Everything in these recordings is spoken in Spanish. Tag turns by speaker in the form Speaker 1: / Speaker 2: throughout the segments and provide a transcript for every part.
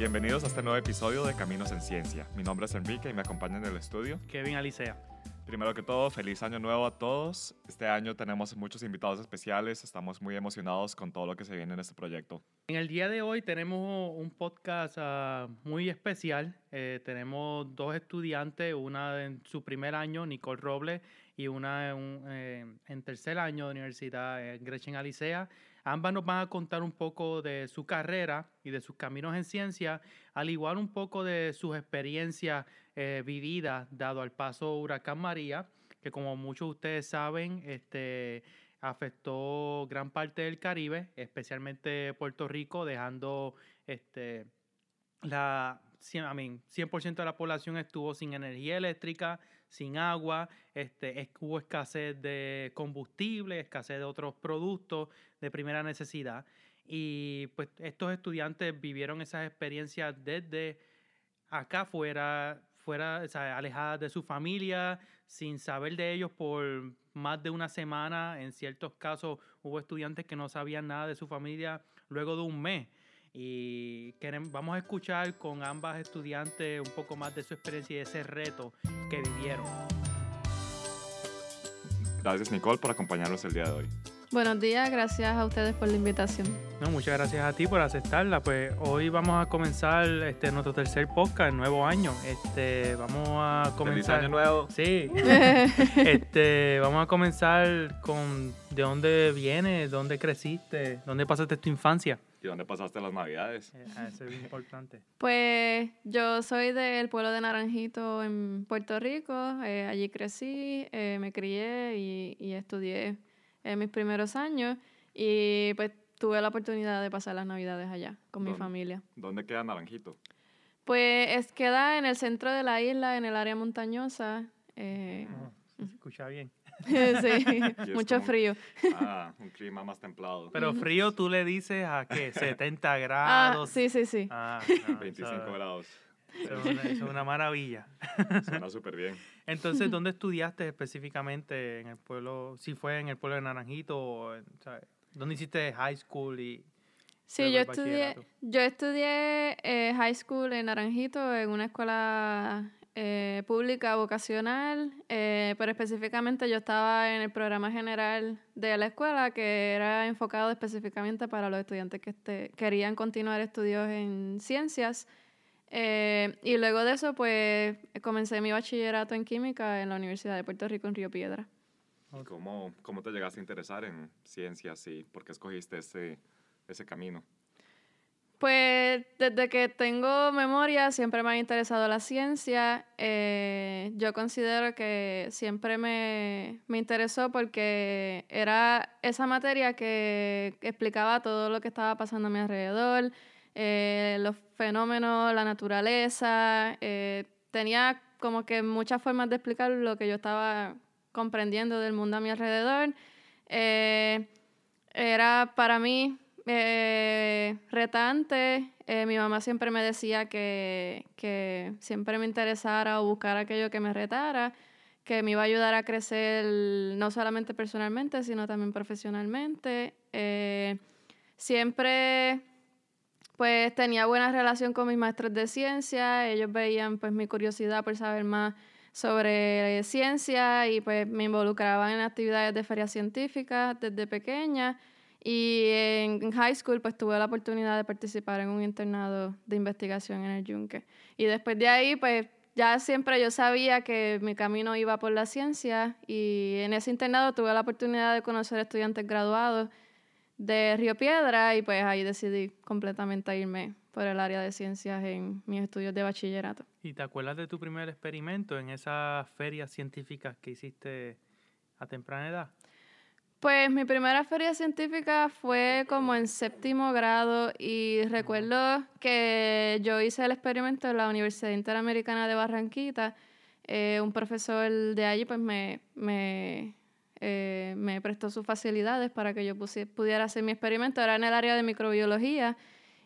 Speaker 1: Bienvenidos a este nuevo episodio de Caminos en Ciencia. Mi nombre es Enrique y me acompaña en el estudio.
Speaker 2: Kevin Alicea.
Speaker 1: Primero que todo, feliz año nuevo a todos. Este año tenemos muchos invitados especiales. Estamos muy emocionados con todo lo que se viene en este proyecto.
Speaker 2: En el día de hoy tenemos un podcast ah, muy especial. Eh, tenemos dos estudiantes, una en su primer año, Nicole Robles, y una en, eh, en tercer año de universidad, eh, Gretchen Alicea. Ambas nos van a contar un poco de su carrera y de sus caminos en ciencia, al igual un poco de sus experiencias eh, vividas dado al paso huracán María, que como muchos de ustedes saben, este, afectó gran parte del Caribe, especialmente Puerto Rico, dejando este, la, 100% de la población estuvo sin energía eléctrica, sin agua, este, hubo escasez de combustible, escasez de otros productos de primera necesidad. Y pues estos estudiantes vivieron esas experiencias desde acá fuera, fuera alejadas de su familia, sin saber de ellos por más de una semana. En ciertos casos hubo estudiantes que no sabían nada de su familia luego de un mes. Y queremos, vamos a escuchar con ambas estudiantes un poco más de su experiencia y de ese reto que vivieron.
Speaker 1: Gracias Nicole por acompañarnos el día de hoy.
Speaker 3: Buenos días, gracias a ustedes por la invitación.
Speaker 2: No, muchas gracias a ti por aceptarla. Pues hoy vamos a comenzar este nuestro tercer podcast, el nuevo año. Este, vamos a comenzar.
Speaker 1: Feliz año nuevo.
Speaker 2: Sí. este, vamos a comenzar con de dónde vienes, dónde creciste, dónde pasaste tu infancia.
Speaker 1: ¿Y dónde pasaste las navidades?
Speaker 2: Eh, ah, eso es importante.
Speaker 3: Pues yo soy del pueblo de Naranjito en Puerto Rico. Eh, allí crecí, eh, me crié y, y estudié en mis primeros años y pues tuve la oportunidad de pasar las navidades allá con mi familia.
Speaker 1: ¿Dónde queda Naranjito?
Speaker 3: Pues es, queda en el centro de la isla, en el área montañosa. Eh,
Speaker 2: ah, se escucha bien.
Speaker 3: sí, mucho frío.
Speaker 1: Ah, un clima más templado.
Speaker 2: Pero frío tú le dices a qué, 70 grados.
Speaker 3: Ah, sí, sí, sí.
Speaker 2: Ah,
Speaker 1: 25 grados.
Speaker 2: Eso es, una, maravilla.
Speaker 1: Suena súper bien.
Speaker 2: Entonces, ¿dónde estudiaste específicamente en el pueblo? Si fue en el pueblo de Naranjito, o ¿dónde hiciste high school y
Speaker 3: Sí, yo estudié, yo estudié eh, high school en Naranjito, en una escuela eh, pública vocacional, eh, pero específicamente yo estaba en el programa general de la escuela que era enfocado específicamente para los estudiantes que este, querían continuar estudios en ciencias eh, y luego de eso, pues comencé mi bachillerato en química en la Universidad de Puerto Rico en Río Piedra.
Speaker 1: ¿Cómo, cómo te llegaste a interesar en ciencias y por qué escogiste ese, ese camino?
Speaker 3: Pues desde que tengo memoria siempre me ha interesado la ciencia. Eh, yo considero que siempre me, me, interesó porque era esa materia que explicaba todo lo que estaba pasando a mi alrededor, eh, los fenómenos, la naturaleza. Eh, tenía como que muchas formas de explicar lo que yo estaba comprendiendo del mundo a mi alrededor. Era para mí retante. mi mamá siempre me decía que, que, siempre me interesara o buscar aquello que me retara, que me iba a ayudar a crecer no solamente personalmente, sino también profesionalmente. siempre pues tenía buena relación con mis maestros de ciencia, ellos veían pues mi curiosidad por saber más sobre ciencia y pues me involucraban en actividades de ferias científicas desde pequeña y en high school pues tuve la oportunidad de participar en un internado de investigación en el Yunque. Y después de ahí pues ya siempre yo sabía que mi camino iba por la ciencia y en ese internado tuve la oportunidad de conocer estudiantes graduados de Río Piedra y pues ahí decidí completamente irme por el área de ciencias en mis estudios de bachillerato.
Speaker 2: ¿Y te acuerdas de tu primer experimento en esas ferias científicas que hiciste a temprana edad?
Speaker 3: Pues mi primera feria científica fue como en séptimo grado y recuerdo que yo hice el experimento en la Universidad Interamericana de Barranquita. Eh, un profesor de allí pues me, me eh, me prestó sus facilidades para que yo pudiera hacer mi experimento. Era en el área de microbiología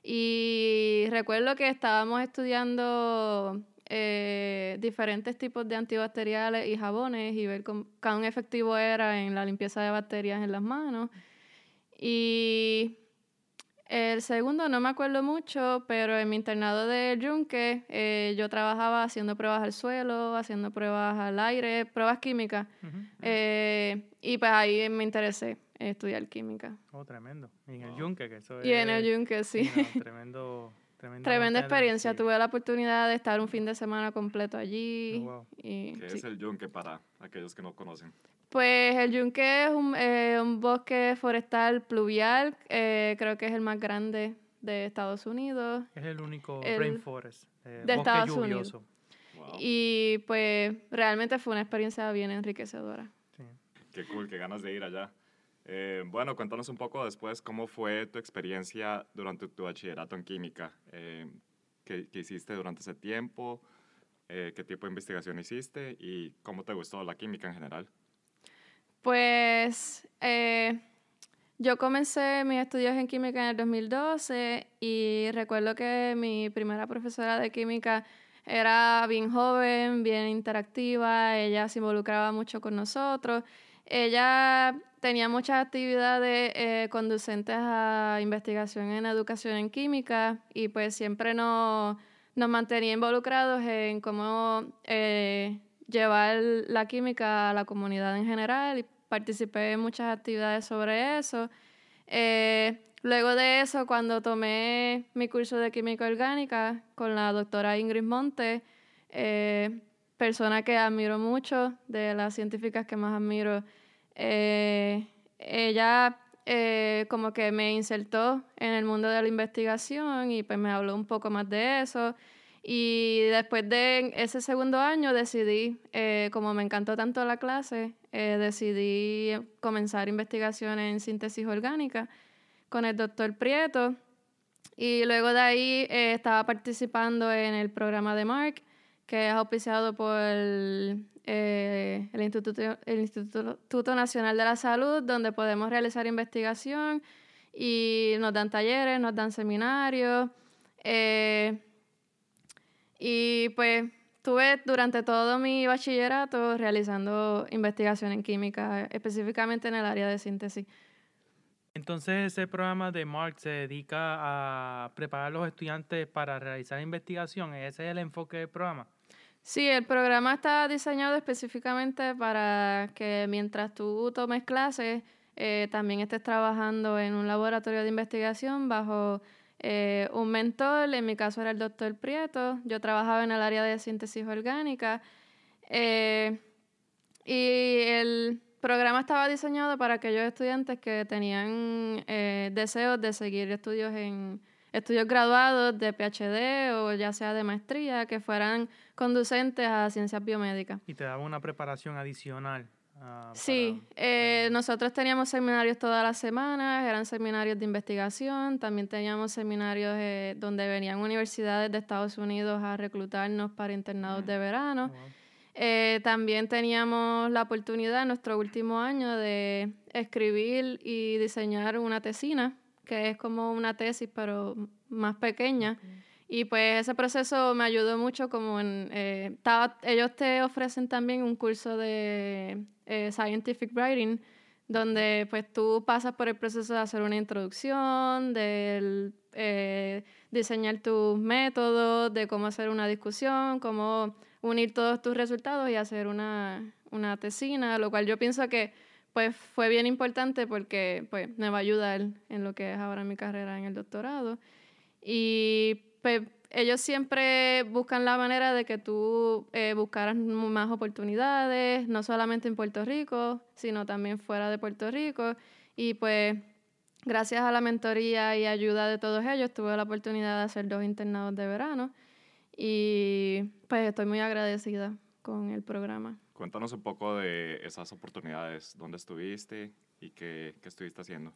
Speaker 3: y recuerdo que estábamos estudiando eh, diferentes tipos de antibacteriales y jabones y ver cómo, cuán efectivo era en la limpieza de bacterias en las manos. Y El segundo no me acuerdo mucho, pero en mi internado de Yunque eh, yo trabajaba haciendo pruebas al suelo, haciendo pruebas al aire, pruebas químicas. Eh, y pues ahí me interesé en estudiar química.
Speaker 2: Oh, tremendo. Y en el Yunque, que eso es...
Speaker 3: Y en el Yunque, sí.
Speaker 2: tremendo...
Speaker 3: Tremenda experiencia. Tuve la oportunidad de estar un fin de semana completo allí.
Speaker 1: Oh, ¿Qué es el yunque para aquellos que no conocen?
Speaker 3: Pues el yunque es un, eh, un bosque forestal pluvial, eh, creo que es el más grande de Estados Unidos.
Speaker 2: Es el único rainforest
Speaker 3: eh, de Estados Unidos. Y pues realmente fue una experiencia bien enriquecedora. Sí.
Speaker 1: Qué cool, qué ganas de ir allá. Bueno, cuéntanos un poco después cómo fue tu experiencia durante tu bachillerato en química. ¿qué, ¿qué, hiciste durante ese tiempo? ¿Qué tipo de investigación hiciste? ¿Y cómo te gustó la química en general?
Speaker 3: Pues eh, yo comencé mis estudios en química en el 2012 y recuerdo que mi primera profesora de química era bien joven, bien interactiva, ella se involucraba mucho con nosotros. Ella tenía muchas actividades eh, conducentes a investigación en educación en química y pues siempre nos, nos mantenía involucrados en cómo eh, llevar la química a la comunidad en general participé en muchas actividades sobre eso. Eh, luego de eso, cuando tomé mi curso de química orgánica con la doctora Ingrid Monte, eh, persona que admiro mucho, de las científicas que más admiro, eh, ella como que me insertó en el mundo de la investigación y pues me habló un poco más de eso. Y después de ese segundo año decidí, eh, como me encantó tanto la clase, eh, decidí comenzar investigaciones en síntesis orgánica con el doctor Prieto. Y luego de ahí eh, estaba participando en el programa de Mark, que es auspiciado por el, Instituto, el Instituto Nacional de la Salud, donde podemos realizar investigación y nos dan talleres, nos dan seminarios. Y pues estuve durante todo mi bachillerato realizando investigación en química, específicamente en el área de síntesis.
Speaker 2: Entonces ese programa de Mark se dedica a preparar a los estudiantes para realizar investigación. ¿Ese es el enfoque del programa?
Speaker 3: Sí, el programa está diseñado específicamente para que mientras tú tomes clases, eh, también estés trabajando en un laboratorio de investigación bajo eh, un mentor, en mi caso era el doctor Prieto, yo trabajaba en el área de síntesis orgánica eh, y el programa estaba diseñado para aquellos estudiantes que tenían eh, deseos de seguir estudios en estudios graduados de PhD o ya sea de maestría que fueran conducentes a ciencias biomédicas.
Speaker 2: Y te daba una preparación adicional.
Speaker 3: Ah, sí, eh, nosotros teníamos seminarios todas las semanas, eran seminarios de investigación, también teníamos seminarios eh, donde venían universidades de Estados Unidos a reclutarnos para internados de verano. Eh, también teníamos la oportunidad en nuestro último año de escribir y diseñar una tesina, que es como una tesis, pero más pequeña. Y pues ese proceso me ayudó mucho como en... Eh, ellos te ofrecen también un curso de eh, Scientific Writing, donde pues tú pasas por el proceso de hacer una introducción, de eh, diseñar tus métodos, de cómo hacer una discusión, cómo unir todos tus resultados y hacer una, una tesina, lo cual yo pienso que pues fue bien importante porque pues me va a ayudar en lo que es ahora mi carrera en el doctorado. Y pues ellos siempre buscan la manera de que tú eh, buscaras más oportunidades, no solamente en Puerto Rico, sino también fuera de Puerto Rico. Y pues gracias a la mentoría y ayuda de todos ellos tuve la oportunidad de hacer dos internados de verano y pues estoy muy agradecida con el programa.
Speaker 1: Cuéntanos un poco de esas oportunidades, dónde estuviste y qué, qué estuviste haciendo.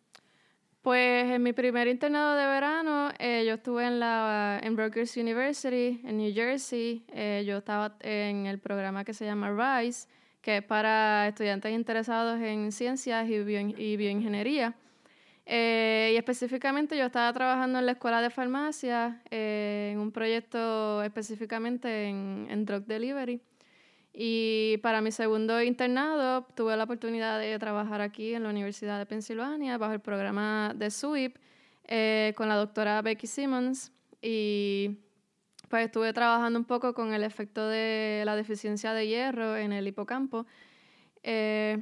Speaker 3: Pues en mi primer internado de verano, eh, yo estuve en la en Rutgers University, en New Jersey. Eh, yo estaba en el programa que se llama RISE, que es para estudiantes interesados en ciencias y, bioingeniería. Eh, y específicamente yo estaba trabajando en la escuela de farmacia, en un proyecto específicamente en, en drug delivery. Y para mi segundo internado tuve la oportunidad de trabajar aquí en la Universidad de Pensilvania bajo el programa de SWIP, eh, con la doctora Becky Simmons y pues estuve trabajando un poco con el efecto de la deficiencia de hierro en el hipocampo. Eh,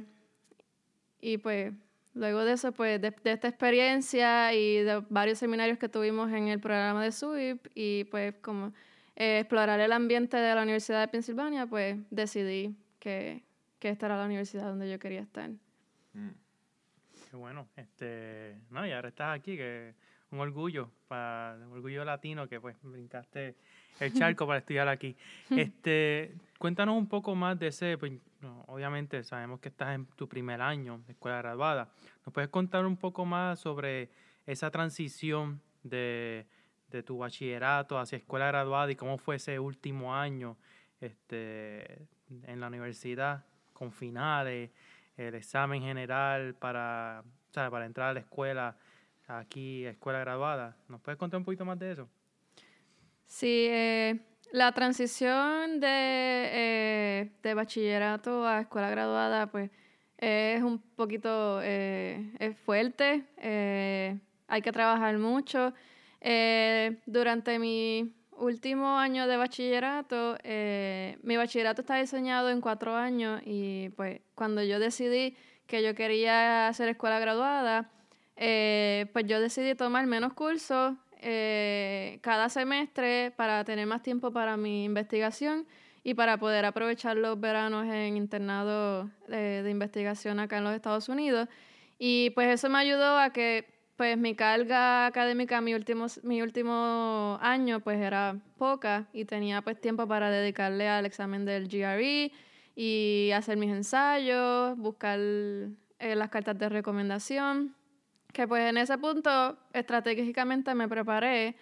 Speaker 3: y pues luego de eso, pues de, esta experiencia y de varios seminarios que tuvimos en el programa de SUIP y pues como eh, explorar el ambiente de la Universidad de Pensilvania, pues decidí que, que esta era la universidad donde yo quería estar. Mm.
Speaker 2: Qué bueno. Este, no, y ahora estás aquí, que un orgullo, para, un orgullo latino que pues brincaste el charco para estudiar aquí. Este, cuéntanos un poco más de ese, pues, obviamente sabemos que estás en tu primer año de escuela graduada. ¿Nos puedes contar un poco más sobre esa transición de, de tu bachillerato hacia escuela graduada y cómo fue ese último año este, en la universidad con finales, el examen general para, para entrar a la escuela? aquí, escuela graduada. ¿Nos puedes contar un poquito más de eso?
Speaker 3: Sí, eh, la transición de, eh, de, bachillerato a escuela graduada, pues es un poquito eh, es fuerte, hay que trabajar mucho. durante mi último año de bachillerato, mi bachillerato está diseñado en cuatro años y pues cuando yo decidí que yo quería hacer escuela graduada, eh, pues yo decidí tomar menos cursos eh, cada semestre para tener más tiempo para mi investigación y para poder aprovechar los veranos en internado de, de investigación acá en los Estados Unidos. Y pues eso me ayudó a que pues mi carga académica mi último, mi último año pues era poca y tenía pues tiempo para dedicarle al examen del GRE y hacer mis ensayos, buscar eh, las cartas de recomendación que pues en ese punto estratégicamente me preparé,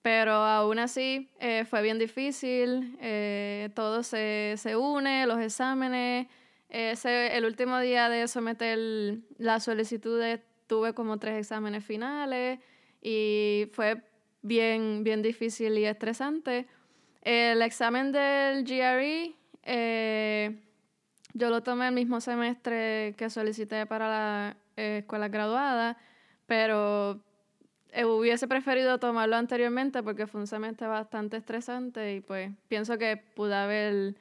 Speaker 3: pero aún así eh, fue bien difícil, eh, todo se, se, une, los exámenes, el último día de someter la solicitud tuve como tres exámenes finales y fue bien, bien difícil y estresante. El examen del GRE, eh, yo lo tomé el mismo semestre que solicité para la escuela graduada pero eh, hubiese preferido tomarlo anteriormente porque fue un semestre bastante estresante y pues pienso que pude haber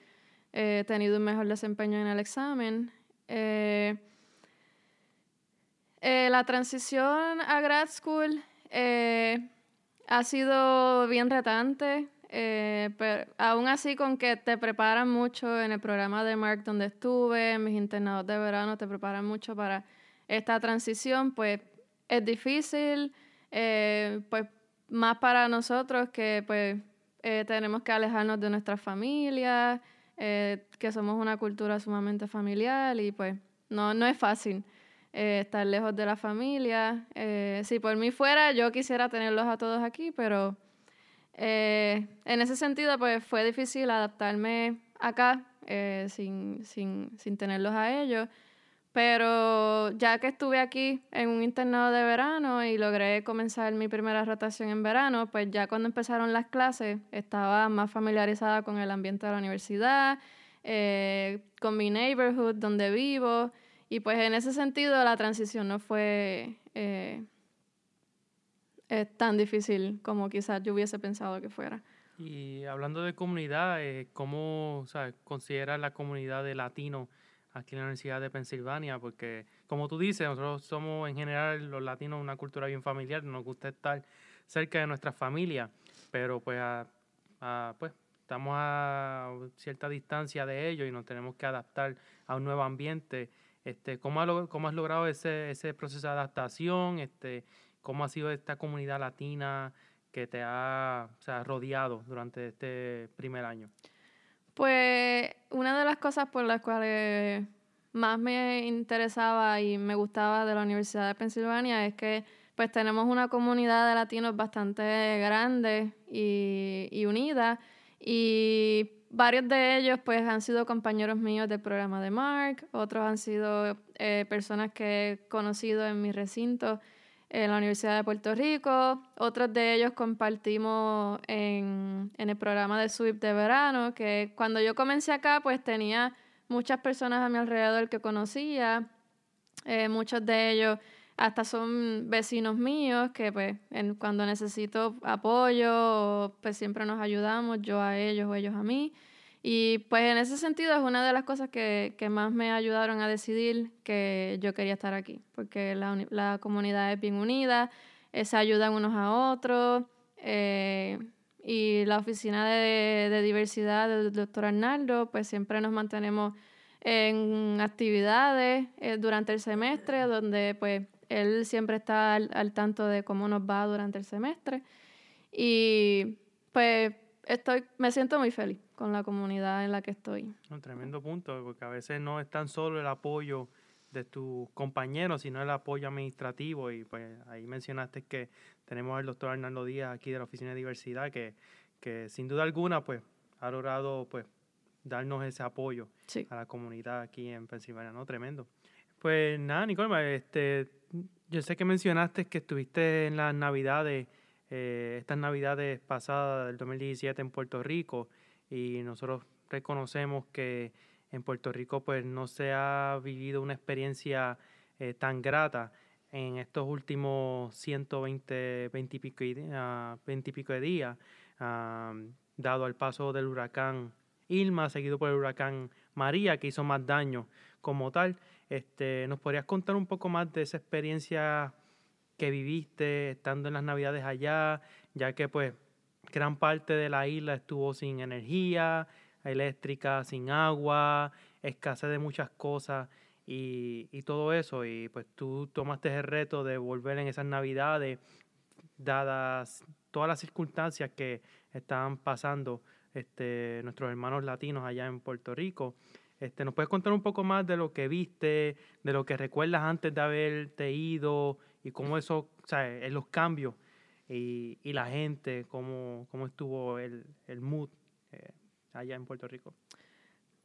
Speaker 3: eh, tenido un mejor desempeño en el examen. Eh, la transición a grad school ha sido bien retante, pero aún así con que te preparan mucho en el programa de Mark donde estuve, mis internados de verano, te preparan mucho para esta transición, pues es difícil, eh, pues más para nosotros que pues eh, tenemos que alejarnos de nuestra familia, eh, que somos una cultura sumamente familiar y pues no, no es fácil estar lejos de la familia. si por mí fuera, yo quisiera tenerlos a todos aquí, pero en ese sentido pues fue difícil adaptarme acá sin, sin, sin tenerlos a ellos. Pero ya que estuve aquí en un internado de verano y logré comenzar mi primera rotación en verano, pues ya cuando empezaron las clases estaba más familiarizada con el ambiente de la universidad, eh, con mi neighborhood donde vivo. Y pues en ese sentido la transición no fue eh, tan difícil como quizás yo hubiese pensado que fuera.
Speaker 2: Y hablando de comunidad, eh, ¿cómo o sea, considera la comunidad de latinos? Aquí en la Universidad de Pensilvania, porque como tú dices, nosotros somos en general los latinos una cultura bien familiar, nos gusta estar cerca de nuestra familia, pero pues, pues estamos a cierta distancia de ellos y nos tenemos que adaptar a un nuevo ambiente. Este, ¿cómo, has, ¿Cómo has logrado ese, ese proceso de adaptación? Este, ¿Cómo ha sido esta comunidad latina que te ha rodeado durante este primer año?
Speaker 3: Pues una de las cosas por las cuales más me interesaba y me gustaba de la Universidad de Pensilvania es que pues tenemos una comunidad de latinos bastante grande y, unida y varios de ellos pues han sido compañeros míos del programa de Mark, otros han sido eh, personas que he conocido en mi recinto en la Universidad de Puerto Rico. Otros de ellos compartimos en, el programa de SWIP de verano, que cuando yo comencé acá, pues tenía muchas personas a mi alrededor que conocía. Eh, muchos de ellos hasta son vecinos míos que pues cuando necesito apoyo, pues siempre nos ayudamos, yo a ellos o ellos a mí. Y pues en ese sentido es una de las cosas que, que más me ayudaron a decidir que yo quería estar aquí, porque la, la comunidad es bien unida, eh, se ayudan unos a otros, eh, y la oficina de, de, diversidad del doctor Arnaldo, pues siempre nos mantenemos en actividades eh, durante el semestre, donde pues él siempre está al, al tanto de cómo nos va durante el semestre. Y pues estoy, me siento muy feliz con la comunidad en la que estoy.
Speaker 2: Un tremendo punto, porque a veces no es tan solo el apoyo de tus compañeros, sino el apoyo administrativo. Y pues ahí mencionaste que tenemos al doctor Arnaldo Díaz aquí de la Oficina de Diversidad, que, que sin duda alguna pues ha logrado pues darnos ese apoyo a la comunidad aquí en Pensilvania, ¿no? Tremendo. Pues nada, Nicole, este, yo sé que mencionaste que estuviste en las navidades eh, estas navidades pasadas del 2017 en Puerto Rico y nosotros reconocemos que en Puerto Rico pues no se ha vivido una experiencia eh, tan grata en estos últimos 120 20 y pico, uh, 20 y pico de días, dado al paso del huracán Ilma, seguido por el huracán María, que hizo más daño como tal. Este, ¿Nos podrías contar un poco más de esa experiencia que viviste estando en las navidades allá, ya que pues gran parte de la isla estuvo sin energía eléctrica, sin agua, escasez de muchas cosas y, todo eso. Y pues tú tomaste el reto de volver en esas navidades, dadas todas las circunstancias que estaban pasando este, nuestros hermanos latinos allá en Puerto Rico. Este, ¿Nos puedes contar un poco más de lo que viste, de lo que recuerdas antes de haberte ido y cómo eso, o sea, los cambios y, la gente, cómo, cómo estuvo el, el mood eh, allá en Puerto Rico.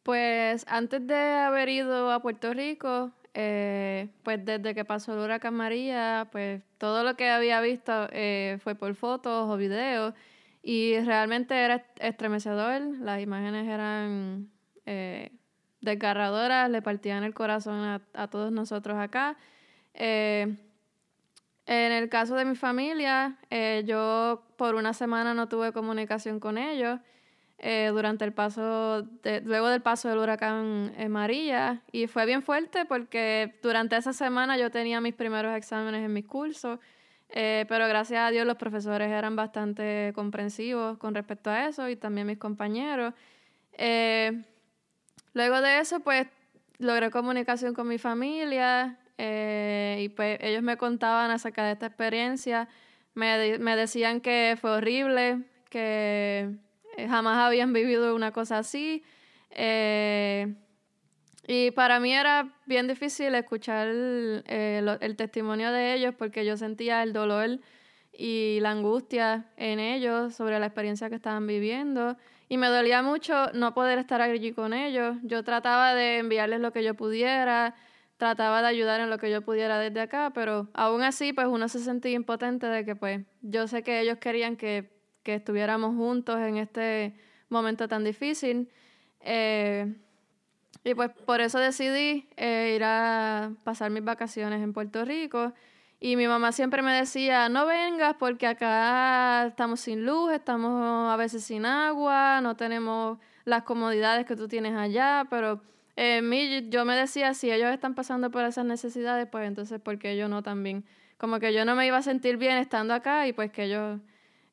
Speaker 3: Pues antes de haber ido a Puerto Rico, eh, pues desde que pasó el huracán María, pues todo lo que había visto eh, fue por fotos o videos y realmente era estremecedor, las imágenes eran desgarradoras, le partían el corazón a, todos nosotros acá. En el caso de mi familia, eh, yo por una semana no tuve comunicación con ellos eh, durante el paso, de, luego del paso del huracán eh, María, y fue bien fuerte porque durante esa semana yo tenía mis primeros exámenes en mis cursos, pero gracias a Dios los profesores eran bastante comprensivos con respecto a eso y también mis compañeros. luego de eso, pues logré comunicación con mi familia, eh, y pues ellos me contaban acerca de esta experiencia, me, me decían que fue horrible, que eh, jamás habían vivido una cosa así. Eh, y para mí era bien difícil escuchar el testimonio de ellos porque yo sentía el dolor y la angustia en ellos sobre la experiencia que estaban viviendo. Y me dolía mucho no poder estar allí con ellos. Yo trataba de enviarles lo que yo pudiera, trataba de ayudar en lo que yo pudiera desde acá, pero aún así, pues uno se sentía impotente de que, pues, yo sé que ellos querían que, que estuviéramos juntos en este momento tan difícil. Eh, y pues por eso decidí eh, ir a pasar mis vacaciones en Puerto Rico. Y mi mamá siempre me decía, no vengas porque acá estamos sin luz, estamos a veces sin agua, no tenemos las comodidades que tú tienes allá, pero mí yo me decía, si ellos están pasando por esas necesidades, pues entonces, ¿por qué yo no también? Como que yo no me iba a sentir bien estando acá y pues que ellos...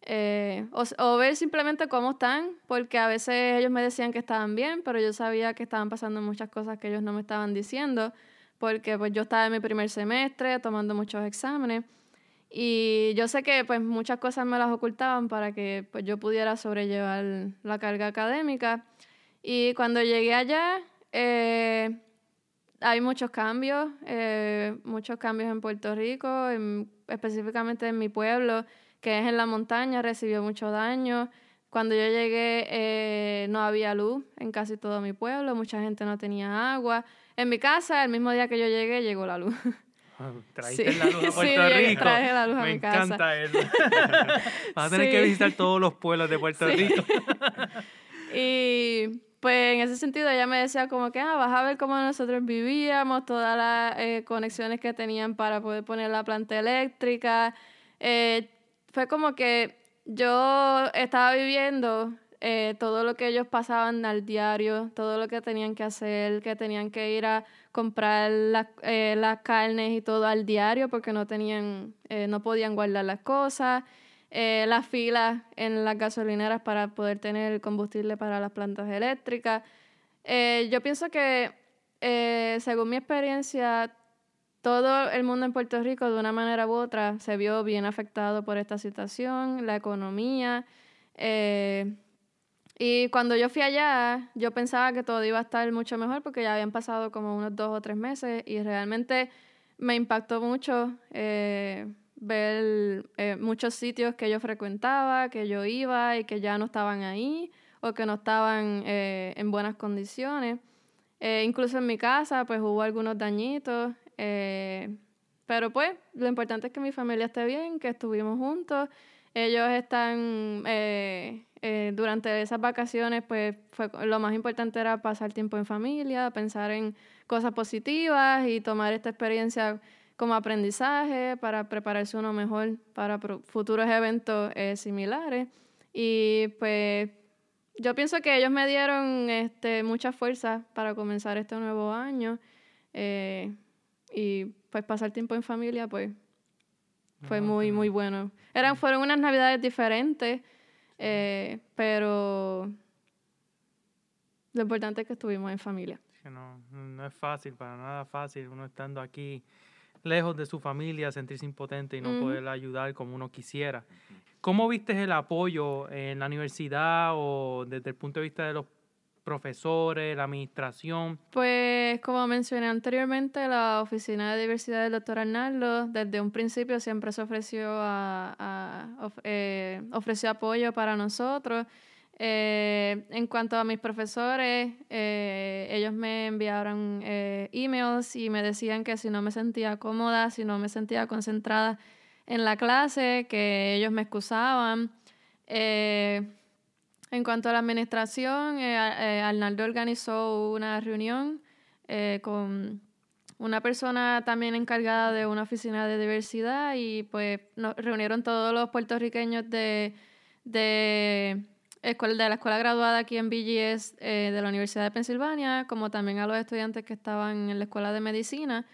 Speaker 3: Eh, o, ver simplemente cómo están, porque a veces ellos me decían que estaban bien, pero yo sabía que estaban pasando muchas cosas que ellos no me estaban diciendo, porque pues yo estaba en mi primer semestre tomando muchos exámenes y yo sé que pues muchas cosas me las ocultaban para que pues yo pudiera sobrellevar la carga académica. Y cuando llegué allá, eh, hay muchos cambios, eh, muchos cambios en Puerto Rico, específicamente en mi pueblo, que es en la montaña, recibió mucho daño. Cuando yo llegué eh, no había luz en casi todo mi pueblo, mucha gente no tenía agua. En mi casa, el mismo día que yo llegué, llegó la luz.
Speaker 2: Ah, traíste la luz a Puerto Rico.
Speaker 3: Traje la luz
Speaker 2: Me
Speaker 3: a mi
Speaker 2: encanta
Speaker 3: casa.
Speaker 2: eso. Vas a tener que visitar todos los pueblos de Puerto. Rico.
Speaker 3: Y pues en ese sentido ella me decía como que, ah, vas a ver cómo nosotros vivíamos, todas las eh, conexiones que tenían para poder poner la planta eléctrica. Eh, fue como que yo estaba viviendo eh, todo lo que ellos pasaban al diario, todo lo que tenían que hacer, que tenían que ir a comprar las carnes y todo al diario porque no tenían, no podían guardar las cosas. Eh, las filas en las gasolineras para poder tener combustible para las plantas eléctricas. Eh, yo pienso que, eh, según mi experiencia, todo el mundo en Puerto Rico, de una manera u otra, se vio bien afectado por esta situación, la economía. y cuando yo fui allá, yo pensaba que todo iba a estar mucho mejor porque ya habían pasado como unos dos o tres meses y realmente me impactó mucho ver eh, muchos sitios que yo frecuentaba, que yo iba y que ya no estaban ahí o que no estaban eh, en buenas condiciones. Eh, incluso en mi casa, pues hubo algunos dañitos. pero pues, lo importante es que mi familia esté bien, que estuvimos juntos. Ellos están, durante esas vacaciones, pues fue, lo más importante era pasar tiempo en familia, pensar en cosas positivas y tomar esta experiencia como aprendizaje para prepararse uno mejor para futuros eventos eh, similares. Y pues yo pienso que ellos me dieron este, mucha fuerza para comenzar este nuevo año. Eh, y pues pasar tiempo en familia, pues fue muy, muy bueno. Eran, fueron unas navidades diferentes, eh, pero lo importante es que estuvimos en familia.
Speaker 2: no, no es fácil, para nada fácil, uno estando aquí lejos de su familia, sentirse impotente y no poder ayudar como uno quisiera. ¿Cómo viste el apoyo en la universidad o desde el punto de vista de los profesores, la administración?
Speaker 3: Pues como mencioné anteriormente, la Oficina de Diversidad del Dr. Arnaldo desde un principio siempre se ofreció, a, eh, ofreció apoyo para nosotros. Eh, en cuanto a mis profesores, eh, ellos me enviaron eh, emails y me decían que si no me sentía cómoda, si no me sentía concentrada en la clase, que ellos me excusaban. en cuanto a la administración, Arnaldo organizó una reunión con una persona también encargada de una oficina de diversidad y pues nos reunieron todos los puertorriqueños de, de escuela, de la escuela graduada aquí en BGS eh, de la Universidad de Pensilvania, como también a los estudiantes que estaban en la escuela de medicina.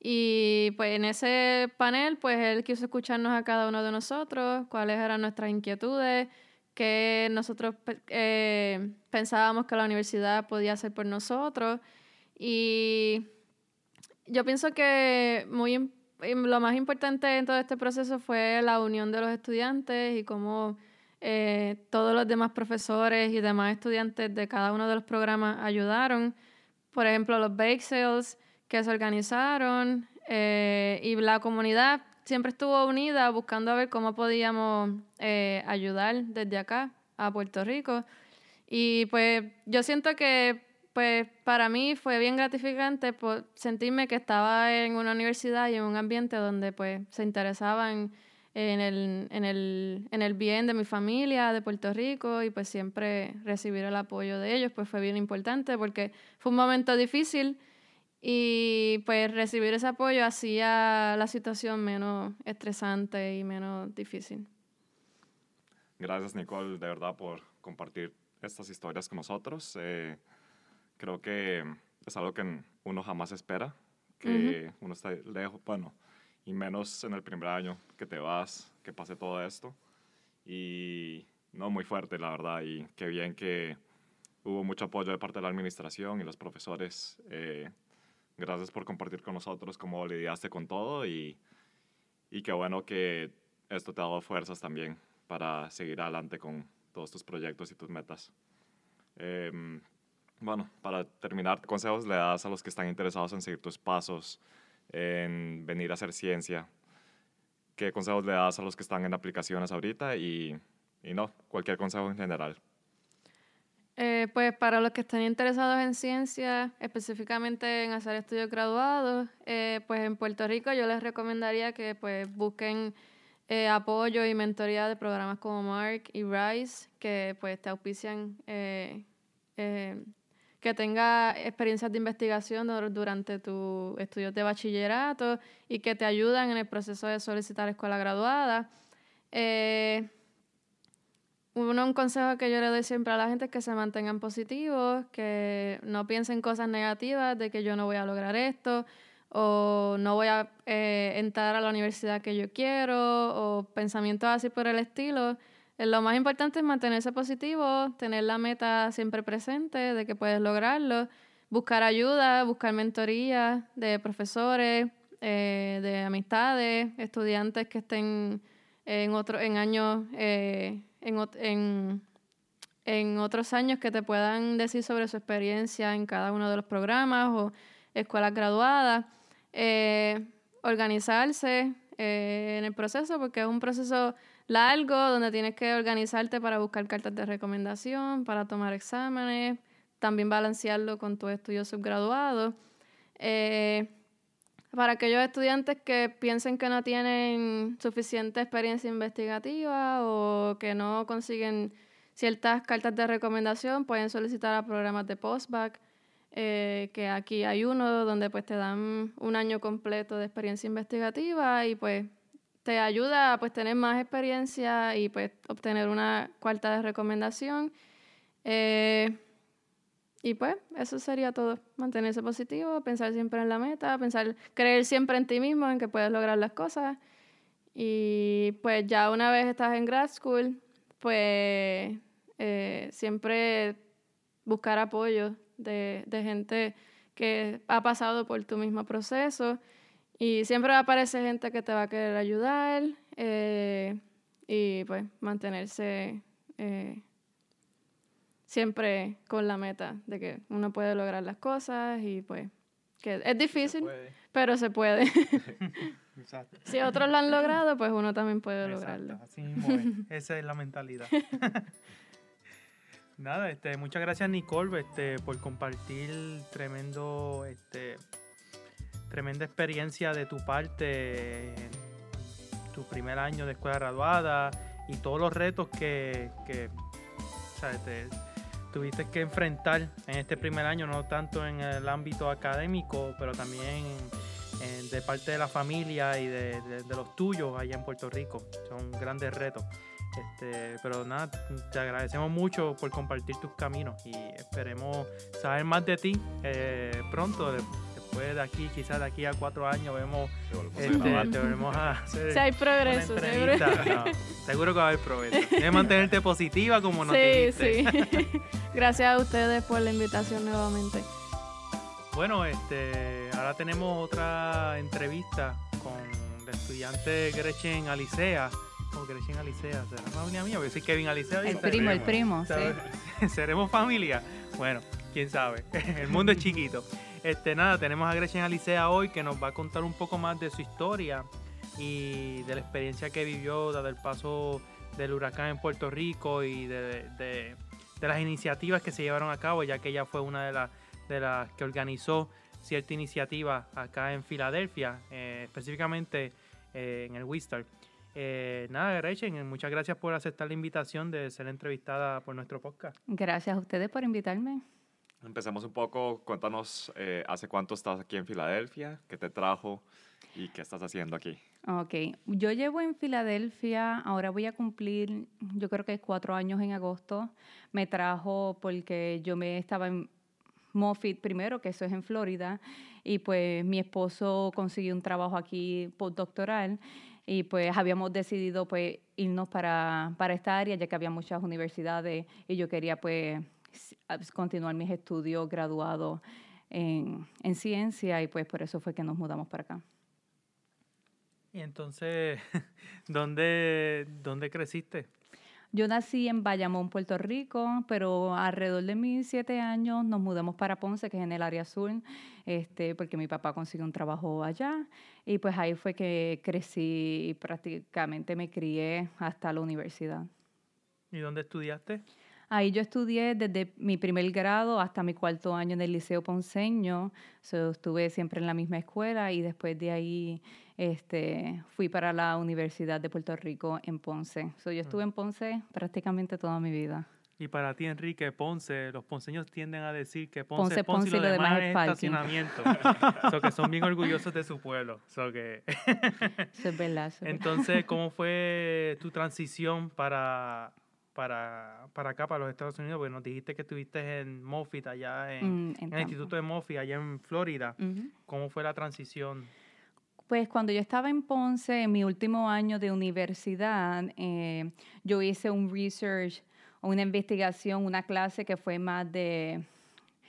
Speaker 3: Y pues en ese panel, pues él quiso escucharnos a cada uno de nosotros, cuáles eran nuestras inquietudes, qué nosotros eh, pensábamos que la universidad podía hacer por nosotros. Y yo pienso que muy, lo más importante en todo este proceso fue la unión de los estudiantes y cómo eh, todos los demás profesores y demás estudiantes de cada uno de los programas ayudaron. Por ejemplo, los bake sales que se organizaron eh, y la comunidad siempre estuvo unida buscando a ver cómo podíamos eh, ayudar desde acá a Puerto Rico. Y pues yo siento que pues para mí fue bien gratificante sentirme que estaba en una universidad y en un ambiente donde pues se interesaban en el, en, el, en el bien de mi familia, de Puerto Rico, y pues siempre recibir el apoyo de ellos, pues fue bien importante porque fue un momento difícil y pues recibir ese apoyo hacía la situación menos estresante y menos difícil.
Speaker 1: Gracias Nicole, de verdad, por compartir estas historias con nosotros. Eh, creo que es algo que uno jamás espera, que uno está lejos, bueno, y menos en el primer año que te vas, que pase todo esto. Y no, muy fuerte, la verdad, y qué bien que hubo mucho apoyo de parte de la administración y los profesores. Eh, gracias por compartir con nosotros cómo lidiaste con todo y, y qué bueno que esto te ha dado fuerzas también para seguir adelante con todos tus proyectos y tus metas. Em, bueno, para terminar, ¿qué consejos le das a los que están interesados en seguir tus pasos en venir a hacer ciencia. ¿Qué consejos le das a los que están en aplicaciones ahorita y, y no, cualquier consejo en general?
Speaker 3: Eh, pues para los que estén interesados en ciencia, específicamente en hacer estudios graduados, eh, pues en Puerto Rico yo les recomendaría que pues busquen eh, apoyo y mentoría de programas como MARC y RISE, que pues te auspician que tenga experiencias de investigación durante tus estudios de bachillerato y que te ayudan en el proceso de solicitar escuela graduada. Eh, uno, un consejo que yo le doy siempre a la gente es que se mantengan positivos, que no piensen cosas negativas de que yo no voy a lograr esto o no voy a eh, entrar a la universidad que yo quiero o pensamientos así por el estilo. Eh, lo más importante es mantenerse positivo, tener la meta siempre presente de que puedes lograrlo, buscar ayuda, buscar mentoría de profesores, eh, de amistades, estudiantes que estén en, otro, en años, en, en, en otros años que te puedan decir sobre su experiencia en cada uno de los programas o escuelas graduadas. Eh, organizarse eh, en el proceso, porque es un proceso largo donde tienes que organizarte para buscar cartas de recomendación, para tomar exámenes, también balancearlo con tus estudios subgraduados. Eh, para aquellos estudiantes que piensen que no tienen suficiente experiencia investigativa o que no consiguen ciertas cartas de recomendación, pueden solicitar a programas de postback eh, que aquí hay uno donde pues te dan un año completo de experiencia investigativa y pues te ayuda a pues tener más experiencia y pues obtener una cuarta de recomendación. Eh, y pues eso sería todo, mantenerse positivo, pensar siempre en la meta, pensar, creer siempre en ti mismo, en que puedes lograr las cosas. Y pues ya una vez estás en grad school, pues eh, siempre buscar apoyo de, de gente que ha pasado por tu mismo proceso y siempre aparece gente que te va a querer ayudar eh, y pues mantenerse eh, siempre con la meta de que uno puede lograr las cosas y pues que es difícil, pero se puede. Si otros lo han logrado, pues uno también puede lograrlo.
Speaker 2: Así Esa es la mentalidad. Nada, este, muchas gracias Nicole este, por compartir tremendo, este, tremenda experiencia de tu parte en tu primer año de escuela graduada y todos los retos que, tuviste que enfrentar en este primer año, no tanto en el ámbito académico, pero también de parte de la familia y de, de los tuyos allá en Puerto Rico. Son grandes retos. Este, pero nada, te agradecemos mucho por compartir tus caminos y esperemos saber más de ti eh, pronto. Después de aquí, quizás de aquí a cuatro años, vemos. Este, te volvemos a hacer.
Speaker 3: Si hay progreso,
Speaker 2: seguro que va a haber progreso. Debes mantenerte positiva como nos sí, Sí,
Speaker 3: Gracias a ustedes por la invitación nuevamente.
Speaker 2: Bueno, este, ahora tenemos otra entrevista con la estudiante Gretchen Alicea como Gretchen Alicea, será familia mía, porque soy Kevin Alicea.
Speaker 4: El primo, el primo, sí.
Speaker 2: ¿Seremos familia? Bueno, quién sabe. El mundo es chiquito. Este, nada, tenemos a Gretchen Alicea hoy que nos va a contar un poco más de su historia y de la experiencia que vivió desde el paso del huracán en Puerto Rico y de, de, las iniciativas que se llevaron a cabo, ya que ella fue una de, las de las que organizó cierta iniciativa acá en Filadelfia, eh, específicamente eh, en el Wistar. Eh, nada, Gretchen, muchas gracias por aceptar la invitación de ser entrevistada por nuestro podcast.
Speaker 4: Gracias a ustedes por invitarme.
Speaker 1: Empecemos un poco, cuéntanos eh, hace cuánto estás aquí en Filadelfia, qué te trajo y qué estás haciendo aquí.
Speaker 4: Ok, yo llevo en Filadelfia, ahora voy a cumplir, yo creo que cuatro años en agosto. Me trajo porque yo me estaba en Moffitt primero, que eso es en Florida, y pues mi esposo consiguió un trabajo aquí postdoctoral y pues habíamos decidido pues irnos para, para esta área ya que había muchas universidades y yo quería pues continuar mis estudios graduados en, en ciencia y pues por eso fue que nos mudamos para acá.
Speaker 2: Y entonces, ¿dónde, dónde creciste?
Speaker 4: Yo nací en Bayamón, Puerto Rico, pero alrededor de mis siete años nos mudamos para Ponce, que es en el área sur, este, porque mi papá consiguió un trabajo allá. Y pues ahí fue que crecí y prácticamente me crié hasta la universidad.
Speaker 2: ¿Y dónde estudiaste?
Speaker 4: Ahí yo estudié desde mi primer grado hasta mi cuarto año en el Liceo Ponceño. estuve siempre en la misma escuela y después de ahí este, fui para la Universidad de Puerto Rico en Ponce. So, yo estuve en Ponce prácticamente toda mi vida.
Speaker 2: Y para ti, Enrique, Ponce, los ponceños tienden a decir que Ponce,
Speaker 4: Ponce,
Speaker 2: es Ponce, y lo, demás,
Speaker 4: demás
Speaker 2: es
Speaker 4: parking.
Speaker 2: estacionamiento. so que son bien orgullosos de su pueblo. So que
Speaker 4: eso es verdad.
Speaker 2: Entonces, ¿cómo fue tu transición para, para, para acá, para los Estados Unidos? Porque nos dijiste que estuviste en Moffitt, allá en,
Speaker 4: Mm,
Speaker 2: en el
Speaker 4: Tampa.
Speaker 2: Instituto de Moffitt, allá en Florida.
Speaker 4: Ujú.
Speaker 2: ¿Cómo fue la transición?
Speaker 4: Pues cuando yo estaba en Ponce, en mi último año de universidad, eh, yo hice un research, una investigación, una clase que fue más de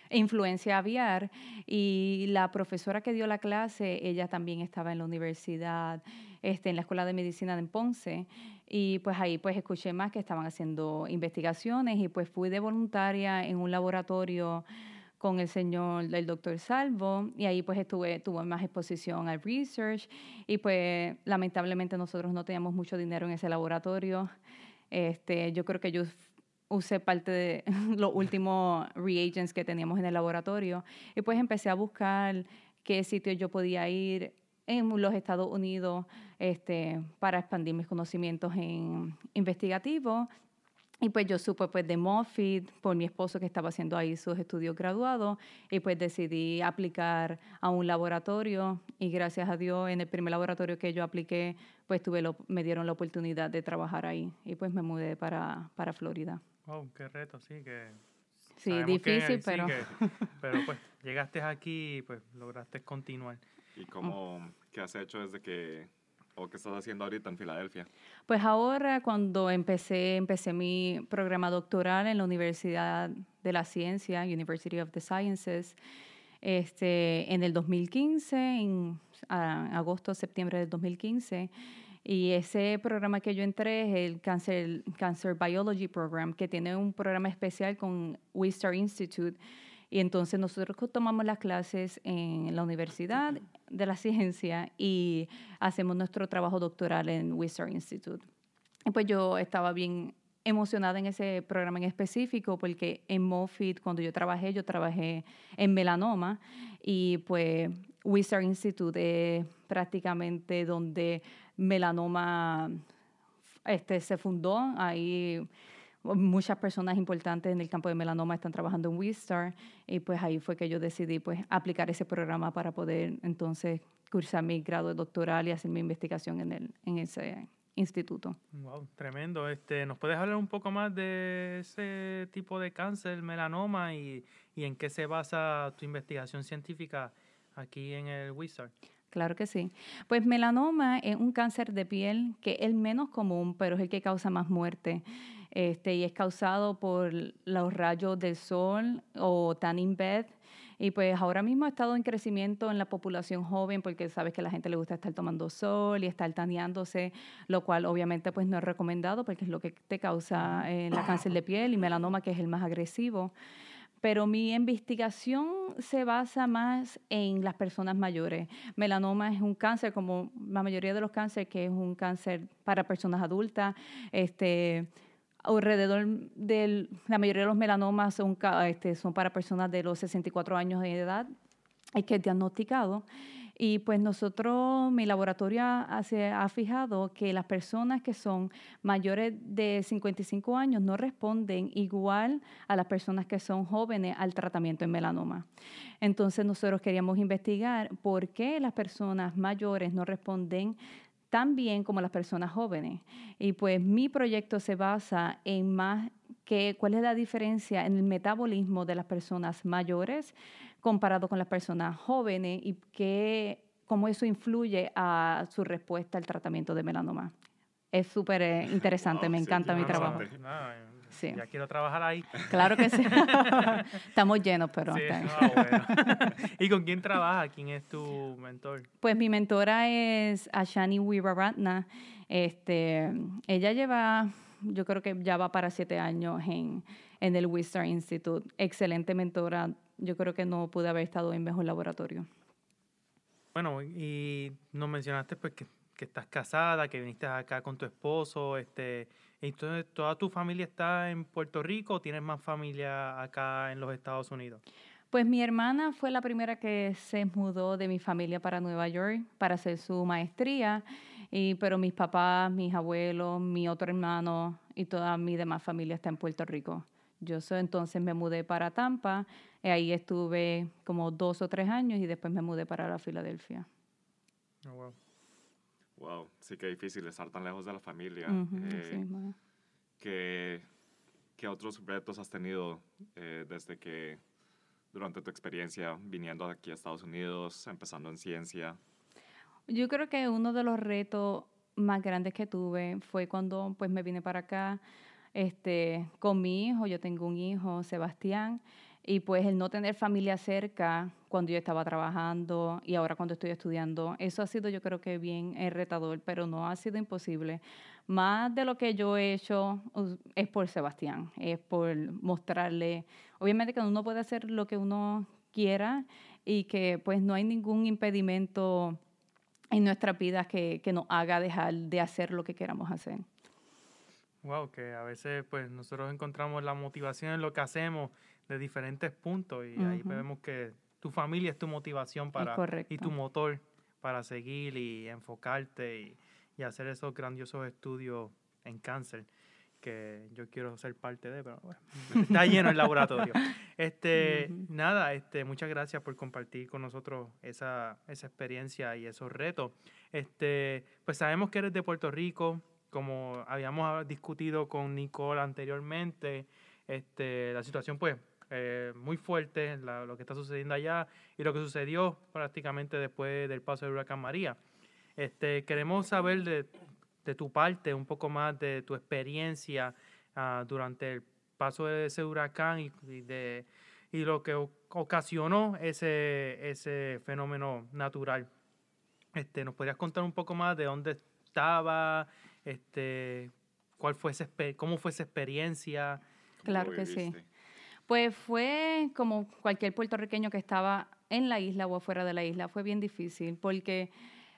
Speaker 4: influencia aviar y la profesora que dio la clase, ella también estaba en la universidad, este, en la Escuela de Medicina en Ponce y pues ahí pues escuché más que estaban haciendo investigaciones y pues fui de voluntaria en un laboratorio con el señor, el doctor Salvo, y ahí pues estuve, tuve más exposición al research, y pues lamentablemente nosotros no teníamos mucho dinero en ese laboratorio. Este, yo creo que yo usé parte de los últimos reagents que teníamos en el laboratorio, y pues empecé a buscar qué sitios yo podía ir en los Estados Unidos este, para expandir mis conocimientos en investigativos y pues yo supe pues de Moffitt por mi esposo que estaba haciendo ahí sus estudios graduados y pues decidí aplicar a un laboratorio y gracias a Dios en el primer laboratorio que yo apliqué pues tuve lo- me dieron la oportunidad de trabajar ahí y pues me mudé para, para Florida.
Speaker 2: Wow, qué reto, sí, que...
Speaker 4: Sí,
Speaker 2: sabemos que
Speaker 4: difícil,
Speaker 2: sí,
Speaker 4: pero
Speaker 2: que- pero pues llegaste aquí y pues lograste continuar.
Speaker 1: ¿Y cómo, qué has hecho desde que, o qué estás haciendo ahorita en Filadelfia?
Speaker 4: Pues ahora cuando empecé, empecé mi programa doctoral en la Universidad de la Ciencia, University of the Sciences, este, en el 2015, en agosto, septiembre del 2015. Y ese programa que yo entré es el Cancer, Cancer Biology Program, que tiene un programa especial con Wistar Institute. Y entonces nosotros tomamos las clases en la Universidad de la Ciencia y hacemos nuestro trabajo doctoral en Wistar Institute. Y pues yo estaba bien emocionada en ese programa en específico porque en Moffitt, cuando yo trabajé, yo trabajé en melanoma y pues Wistar Institute es prácticamente donde melanoma este, se fundó. Ahí muchas personas importantes en el campo de melanoma están trabajando en Wistar y pues ahí fue que yo decidí pues aplicar ese programa para poder entonces cursar mi grado doctoral y hacer mi investigación en, el, en ese instituto.
Speaker 2: Wow, tremendo. Este, ¿Nos puedes hablar un poco más de ese tipo de cáncer, melanoma, y, y en qué se basa tu investigación científica aquí en el Wizard?
Speaker 4: Claro que sí. Pues melanoma es un cáncer de piel que es el menos común, pero es el que causa más muerte. Este, y es causado por los rayos del sol o tanning bed. Y pues ahora mismo ha estado en crecimiento en la población joven porque sabes que a la gente le gusta estar tomando sol y estar taneándose, lo cual obviamente pues no es recomendado porque es lo que te causa eh, la cáncer de piel y melanoma que es el más agresivo pero mi investigación se basa más en las personas mayores. Melanoma es un cáncer, como la mayoría de los cánceres, que es un cáncer para personas adultas. Este, alrededor de la mayoría de los melanomas son, este, son para personas de los 64 años de edad, es que es diagnosticado. Y pues nosotros, mi laboratorio ha fijado que las personas que son mayores de 55 años no responden igual a las personas que son jóvenes al tratamiento en melanoma. Entonces nosotros queríamos investigar por qué las personas mayores no responden tan bien como las personas jóvenes. Y pues mi proyecto se basa en más que cuál es la diferencia en el metabolismo de las personas mayores comparado con las personas jóvenes y qué, cómo eso influye a su respuesta al tratamiento de melanoma. Es súper eh, interesante,
Speaker 1: Wow,
Speaker 4: me
Speaker 1: sí,
Speaker 4: encanta mi trabajo.
Speaker 2: No,
Speaker 4: Sí.
Speaker 2: Ya quiero trabajar ahí.
Speaker 4: Claro que sí. Estamos llenos, pero...
Speaker 2: Sí, ah, bueno. ¿Y con quién trabajas? ¿Quién es tu mentor?
Speaker 4: Pues mi mentora es Ashani Weeraratna. Este, ella lleva, yo creo que ya va para siete años en, en el Wistar Institute. Excelente mentora. Yo creo que no pude haber estado en mejor laboratorio.
Speaker 2: Bueno, y nos mencionaste pues que, que estás casada, que viniste acá con tu esposo, este, entonces toda tu familia está en Puerto Rico o tienes más familia acá en los Estados Unidos?
Speaker 4: Pues mi hermana fue la primera que se mudó de mi familia para Nueva York para hacer su maestría, y, pero mis papás, mis abuelos, mi otro hermano y toda mi demás familia está en Puerto Rico. Yo so, entonces me mudé para Tampa, y ahí estuve como dos o tres años y después me mudé para la Filadelfia.
Speaker 2: Oh, wow.
Speaker 1: Wow, sí que difícil estar tan lejos de la familia.
Speaker 4: Ujú,
Speaker 1: Eh,
Speaker 4: mismo.
Speaker 1: ¿qué, qué otros retos has tenido eh, desde que, durante tu experiencia viniendo aquí a Estados Unidos, empezando en ciencia?
Speaker 4: Yo creo que uno de los retos más grandes que tuve fue cuando pues me vine para acá este, con mi hijo. Yo tengo un hijo, Sebastián, y pues el no tener familia cerca cuando yo estaba trabajando y ahora cuando estoy estudiando, eso ha sido yo creo que bien eh, retador, pero no ha sido imposible. Más de lo que yo he hecho es por Sebastián, es por mostrarle, obviamente que uno puede hacer lo que uno quiera y que pues no hay ningún impedimento en nuestras vidas que, que nos haga dejar de hacer lo que queramos hacer.
Speaker 2: Wow, que a veces pues nosotros encontramos la motivación en lo que hacemos de diferentes puntos y ahí vemos que tu familia es tu motivación para y tu motor para seguir y enfocarte y, y hacer esos grandiosos estudios en cáncer que yo quiero ser parte de, pero bueno, está lleno el laboratorio. Este, nada, este, muchas gracias por compartir con nosotros esa, esa experiencia y esos retos. Este, pues sabemos que eres de Puerto Rico, como habíamos discutido con Nicole anteriormente, este, la situación pues eh, muy fuerte, la- lo que está sucediendo allá y lo que sucedió prácticamente después del paso del huracán María. Este, queremos saber de, de tu parte un poco más de tu experiencia ah, durante el paso de ese huracán y, y de, y lo que ocasionó ese, ese fenómeno natural. Este, ¿Nos podrías contar un poco más de dónde estaba, este, cuál fue esa, cómo fue esa experiencia?
Speaker 1: ¿Cómo
Speaker 4: Claro que sí. Pues fue como cualquier puertorriqueño que estaba en la isla o afuera de la isla, fue bien difícil porque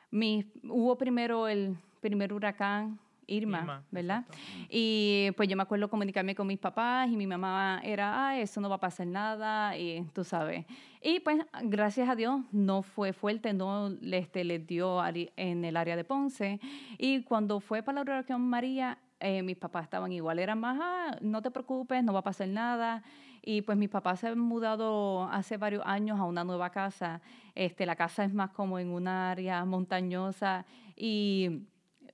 Speaker 4: mi, hubo primero el primer huracán Irma,
Speaker 2: Irma,
Speaker 4: ¿verdad?
Speaker 2: exacto.
Speaker 4: Y pues yo me acuerdo comunicarme con mis papás y mi mamá era, ah, eso no va a pasar nada, y tú sabes. Y pues gracias a Dios no fue fuerte, no este, les dio en el área de Ponce. Y cuando fue para la huracán María, eh, mis papás estaban igual, eran más, ah, no te preocupes, no va a pasar nada. Y pues mis papás se han mudado hace varios años a una nueva casa. Este, la casa es más como en un área montañosa y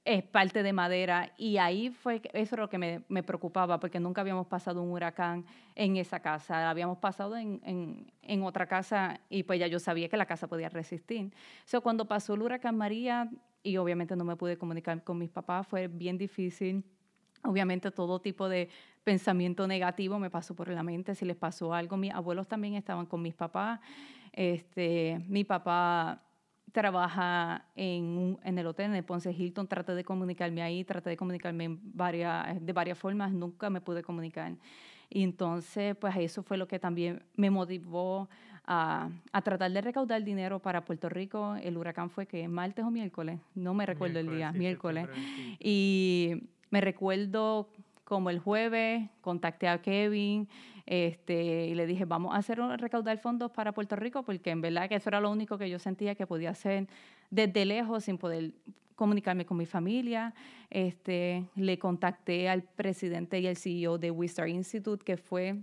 Speaker 4: es parte de madera y ahí fue, eso era lo que me, me preocupaba porque nunca habíamos pasado un huracán en esa casa, habíamos pasado en, en, en otra casa y pues ya yo sabía que la casa podía resistir. So, cuando pasó el huracán María y obviamente no me pude comunicar con mis papás, fue bien difícil. Obviamente todo tipo de pensamiento negativo me pasó por la mente, si les pasó algo, mis abuelos también estaban con mis papás, este, mi papá trabaja en, en el hotel, en el Ponce Hilton, traté de comunicarme ahí, traté de comunicarme en varias, de varias formas, nunca me pude comunicar. Y entonces, pues eso fue lo que también me motivó a, a tratar de recaudar dinero para Puerto Rico. El huracán fue que martes o miércoles, no me recuerdo el día,
Speaker 2: sí,
Speaker 4: miércoles.
Speaker 2: septiembre 20.
Speaker 4: Y me recuerdo como el jueves, contacté a Kevin este, y le dije, vamos a hacer un- recaudar fondos para Puerto Rico, porque en verdad que eso era lo único que yo sentía que podía hacer desde lejos sin poder comunicarme con mi familia. Este, le contacté al presidente y el CEO de Wistar Institute, que fue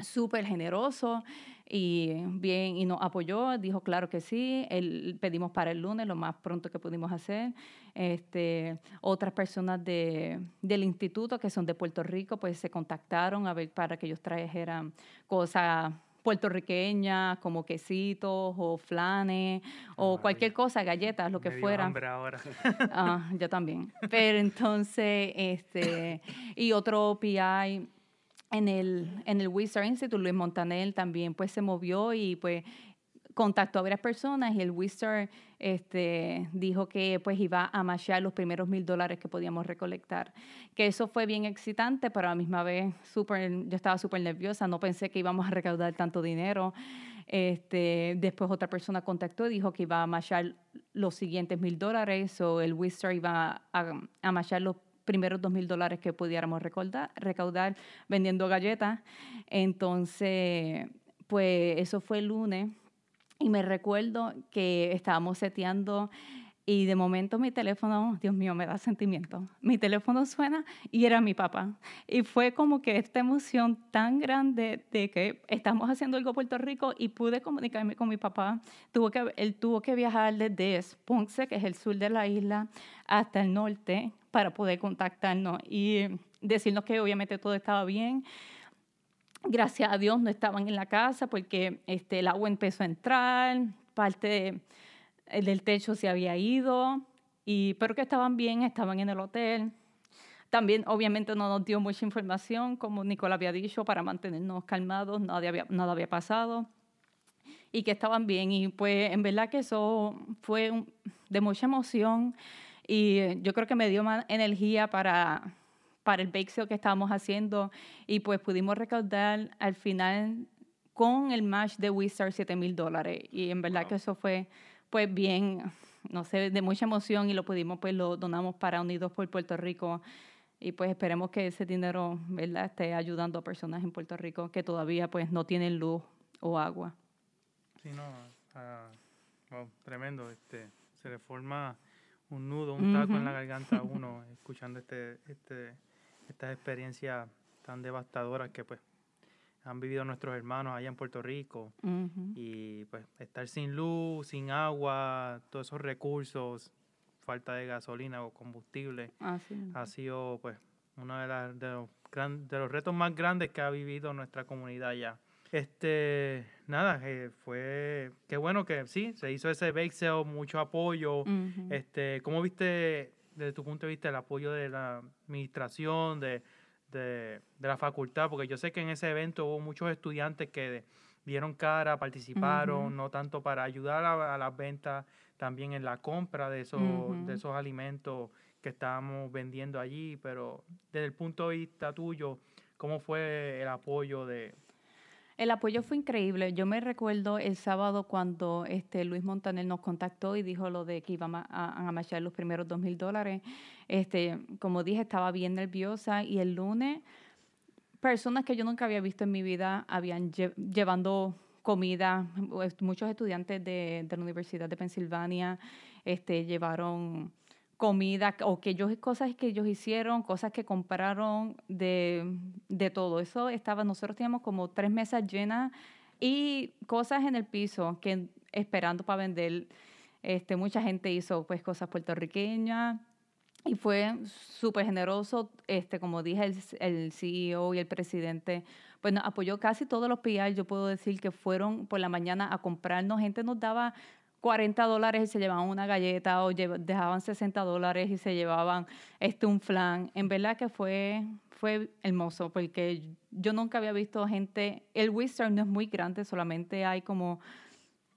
Speaker 4: súper generoso y bien y nos apoyó, dijo claro que sí, el, pedimos para el lunes lo más pronto que pudimos hacer. Este, otras personas de, del instituto que son de Puerto Rico pues se contactaron a ver para que ellos trajeran cosas puertorriqueñas como quesitos o flanes o cualquier
Speaker 2: maravilla.
Speaker 4: cosa, galletas, lo que
Speaker 2: Me
Speaker 4: fuera.
Speaker 2: hambre ahora.
Speaker 4: Ah, yo también. Pero entonces, este, y otro PI en el, en el Wistar Institute, Luis Montanel, también pues se movió y pues contactó a varias personas y el Wistar este, dijo que pues iba a machear los primeros mil dólares que podíamos recolectar. Que eso fue bien excitante, pero a la misma vez súper, yo estaba súper nerviosa, no pensé que íbamos a recaudar tanto dinero. Este, después otra persona contactó y dijo que iba a machar los siguientes mil dólares o el Wistar iba a, a machar los primeros dos mil dólares que pudiéramos recaudar, vendiendo galletas. Entonces, pues eso fue el lunes y me recuerdo que estábamos seteando Y de momento mi teléfono, Dios mío, me da sentimiento. Mi teléfono suena y era mi papá. Y fue como que esta emoción tan grande de que estamos haciendo algo en Puerto Rico y pude comunicarme con mi papá. Tuvo que, él tuvo que viajar desde Ponce, que es el sur de la isla, hasta el norte para poder contactarnos y decirnos que obviamente todo estaba bien. Gracias a Dios no estaban en la casa porque este, el agua empezó a entrar, parte de el del techo se había ido, y, pero que estaban bien, estaban en el hotel. También, obviamente, no nos dio mucha información, como Nicole había dicho, para mantenernos calmados, nada había, nada había pasado y que estaban bien. Y pues, en verdad que eso fue de mucha emoción y yo creo que me dio más energía para, para el bake que estábamos haciendo y pues pudimos recaudar al final con el match de Wizard 7 mil dólares. Y en verdad que eso fue pues bien, no sé, de mucha emoción y lo pudimos, pues lo donamos para Unidos por Puerto Rico y pues esperemos que ese dinero, ¿verdad?, esté ayudando a personas en Puerto Rico que todavía pues no tienen luz o agua.
Speaker 2: Sí, no, uh, tremendo, este, se le forma un nudo, un taco en la garganta a uno escuchando este, este, estas experiencias tan devastadoras que pues han vivido nuestros hermanos allá en Puerto Rico. Y pues estar sin luz, sin agua, todos esos recursos, falta de gasolina o combustible, ha sido pues uno de, las, de, los de los retos más grandes que ha vivido nuestra comunidad allá. Este, nada, eh, fue, qué bueno que sí, se hizo ese bake sale, mucho apoyo. Este, ¿cómo viste desde tu punto de vista el apoyo de la administración, de de, la facultad, porque yo sé que en ese evento hubo muchos estudiantes que dieron cara, participaron, no tanto para ayudar a, las ventas, también en la compra de esos, de esos alimentos que estábamos vendiendo allí, pero desde el punto de vista tuyo, ¿cómo fue el apoyo de,
Speaker 4: el apoyo fue increíble. Yo me recuerdo el sábado cuando este Luis Montaner nos contactó y dijo lo de que iban a, a, los primeros dos mil dólares. Este, como dije, estaba bien nerviosa y el lunes personas que yo nunca había visto en mi vida habían llevando comida. Muchos estudiantes de, de la Universidad de Pensilvania este, llevaron comida o que ellos, cosas que ellos hicieron, cosas que compraron de, de todo. Eso estaba, nosotros teníamos como tres mesas llenas y cosas en el piso que esperando para vender. Este, mucha gente hizo pues cosas puertorriqueñas y fue súper generoso, este, como dije, el, el, CEO y el presidente, pues apoyó casi todos los PR, yo puedo decir que fueron por la mañana a comprarnos, gente nos daba 40 dólares y se llevaban una galleta o dejaban 60 dólares y se llevaban este, un flan. En verdad que fue, fue hermoso porque yo nunca había visto gente, el Western no es muy grande, solamente hay como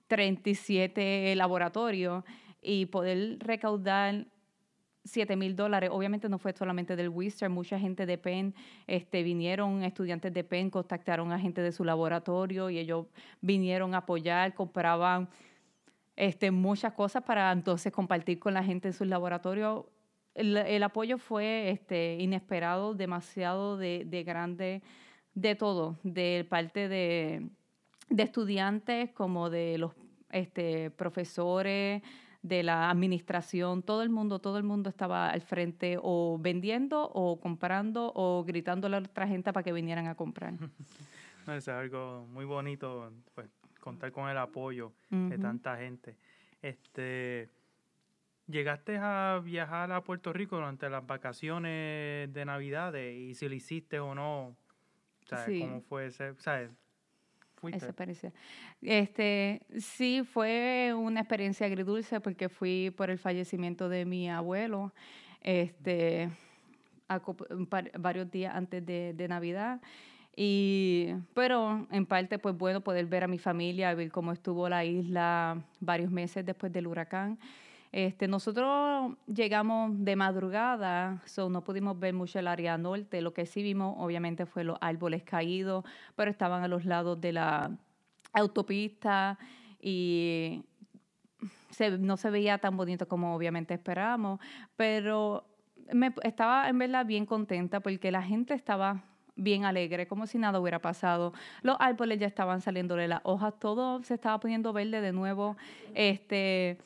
Speaker 4: 37 laboratorios y poder recaudar 7 mil dólares. Obviamente no fue solamente del Western, mucha gente de Penn este, vinieron, estudiantes de Penn contactaron a gente de su laboratorio y ellos vinieron a apoyar, compraban este, muchas cosas para entonces compartir con la gente en sus laboratorios. El, apoyo fue este, inesperado, demasiado de, de, grande, de todo, de parte de, estudiantes como de los este, profesores, de la administración, todo el mundo, todo el mundo estaba al frente o vendiendo o comprando o gritándole a otra gente para que vinieran a comprar.
Speaker 2: es algo muy bonito, pues contar con el apoyo de tanta gente. Este, ¿Llegaste a viajar a Puerto Rico durante las vacaciones de Navidad y si lo hiciste o no? Sí. ¿Cómo fue ese? ¿sabes?
Speaker 4: Esa experiencia. Este, sí, fue una experiencia agridulce porque fui por el fallecimiento de mi abuelo este, varios días antes de, de Navidad. Y, pero en parte, pues bueno, poder ver a mi familia, ver cómo estuvo la isla varios meses después del huracán. Este, nosotros llegamos de madrugada, so no pudimos ver mucho el área norte. Lo que sí vimos, obviamente, fue los árboles caídos, pero estaban a los lados de la autopista y se, no se veía tan bonito como obviamente esperábamos, pero me, estaba en verdad bien contenta porque la gente estaba bien alegre, como si nada hubiera pasado. Los árboles ya estaban saliendo de las hojas, todo se estaba poniendo verde de nuevo. Este,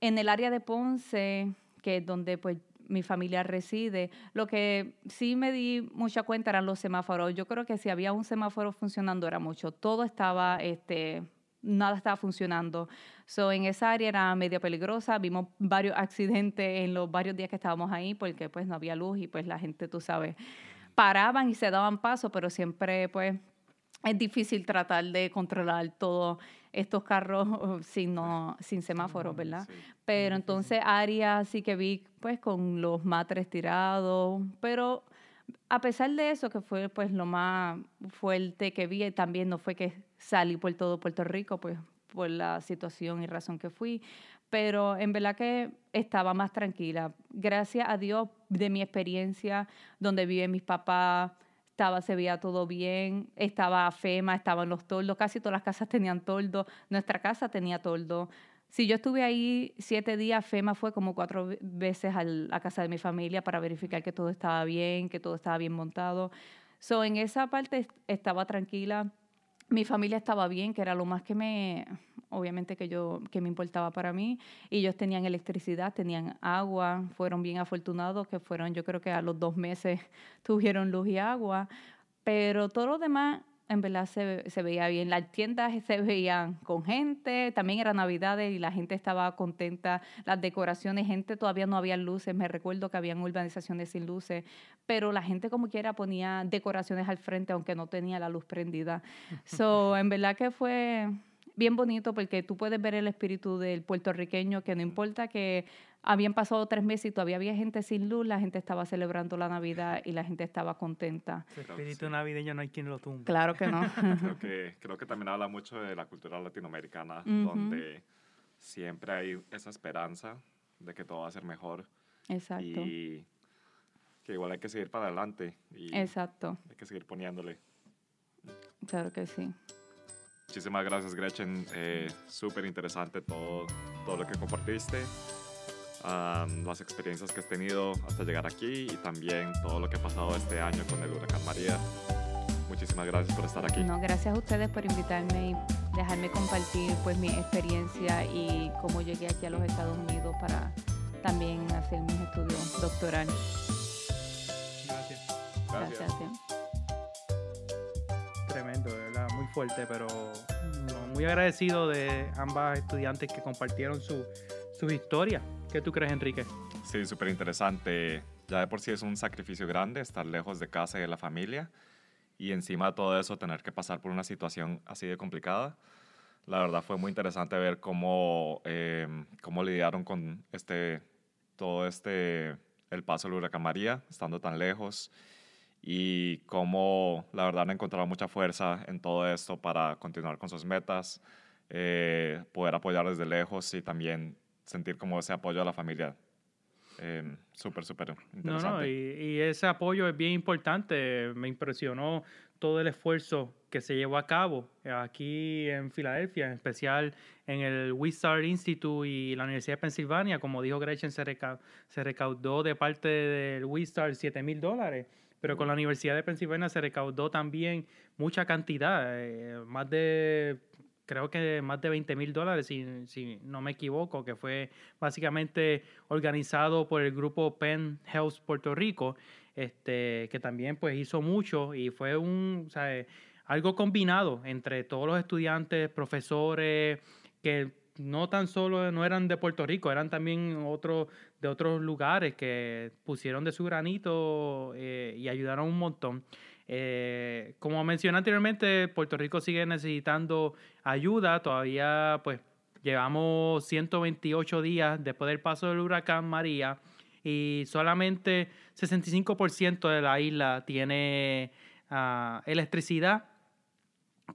Speaker 4: En el área de Ponce, que es donde pues mi familia reside, lo que sí me di mucha cuenta eran los semáforos. Yo creo que si había un semáforo funcionando era mucho. Todo estaba, este, nada estaba funcionando. So, en esa área era medio peligrosa. Vimos varios accidentes en los varios días que estábamos ahí porque pues no había luz y pues la gente, tú sabes, paraban y se daban paso, pero siempre pues es difícil tratar de controlar todos estos carros sin, no, sin semáforos, ¿verdad? Pero entonces áreas sí que vi pues con los matres tirados, pero a pesar de eso, que fue pues lo más fuerte que vi, también no fue que salí por todo Puerto Rico, pues por la situación y razón que fui, pero en verdad que estaba más tranquila. Gracias a Dios de mi experiencia, donde viven mis papás, estaba, se veía todo bien, estaba FEMA, estaban los toldos, casi todas las casas tenían toldo, nuestra casa tenía toldo. Si yo estuve ahí siete días, FEMA fue como cuatro veces a la casa de mi familia para verificar que todo estaba bien, que todo estaba bien montado. So, en esa parte estaba tranquila mi familia estaba bien, que era lo más que me, obviamente que yo, que me importaba para mí. Y ellos tenían electricidad, tenían agua, fueron bien afortunados, que fueron, yo creo que a los dos meses tuvieron luz y agua. Pero todo lo demás en verdad se, se, veía bien. Las tiendas se veían con gente, también era Navidades y la gente estaba contenta. Las decoraciones, gente todavía no había luces, me recuerdo que habían urbanizaciones sin luces, pero la gente como quiera ponía decoraciones al frente aunque no tenía la luz prendida. So, en verdad que fue bien bonito porque tú puedes ver el espíritu del puertorriqueño que no importa que habían pasado tres meses y todavía había gente sin luz, la gente estaba celebrando la Navidad y la gente estaba contenta.
Speaker 2: El espíritu navideño no hay quien lo tumba.
Speaker 4: Claro que no.
Speaker 1: creo, que, creo que también habla mucho de la cultura latinoamericana, donde siempre hay esa esperanza de que todo va a ser mejor.
Speaker 4: Exacto.
Speaker 1: Y que igual hay que seguir para adelante. Y
Speaker 4: Exacto.
Speaker 1: Hay que seguir poniéndole.
Speaker 4: Claro que sí.
Speaker 1: Muchísimas gracias, Gretchen. Eh, Súper interesante todo, todo lo que compartiste las experiencias que has tenido hasta llegar aquí y también todo lo que ha pasado este año con el huracán María. Muchísimas gracias por estar aquí.
Speaker 4: No, gracias a ustedes por invitarme y dejarme compartir pues mi experiencia y cómo llegué aquí a los Estados Unidos para también hacer mis estudios doctorales.
Speaker 2: Gracias.
Speaker 1: Gracias.
Speaker 4: Gracias.
Speaker 2: Fuerte, pero muy agradecido de ambas estudiantes que compartieron su, sus historias. ¿Qué tú crees, Enrique?
Speaker 1: Sí, súper interesante. Ya de por sí es un sacrificio grande estar lejos de casa y de la familia y encima de todo eso tener que pasar por una situación así de complicada. La verdad fue muy interesante ver cómo, eh, cómo lidiaron con este, todo este, el paso del huracán María, estando tan lejos y cómo la verdad han encontrado mucha fuerza en todo esto para continuar con sus metas, eh, poder apoyar desde lejos y también sentir como ese apoyo a la familia. Eh, súper, súper interesante.
Speaker 2: No, no, y, y, ese apoyo es bien importante. Me impresionó todo el esfuerzo que se llevó a cabo aquí en Filadelfia, en especial en el Wizard Institute y la Universidad de Pensilvania. Como dijo Gretchen, se, reca se recaudó de parte del Wizard 7 mil dólares, pero con la Universidad de Pensilvania se recaudó también mucha cantidad, eh, más de creo que más de 20 mil dólares, si, si, no me equivoco, que fue básicamente organizado por el grupo Penn Health Puerto Rico, este, que también pues hizo mucho y fue un, algo combinado entre todos los estudiantes, profesores, que no tan solo no eran de Puerto Rico, eran también otros de otros lugares que pusieron de su granito eh, y ayudaron un montón. Eh, como mencioné anteriormente, Puerto Rico sigue necesitando ayuda. Todavía, pues, llevamos 128 días después del paso del huracán María y solamente 65% de la isla tiene uh, electricidad.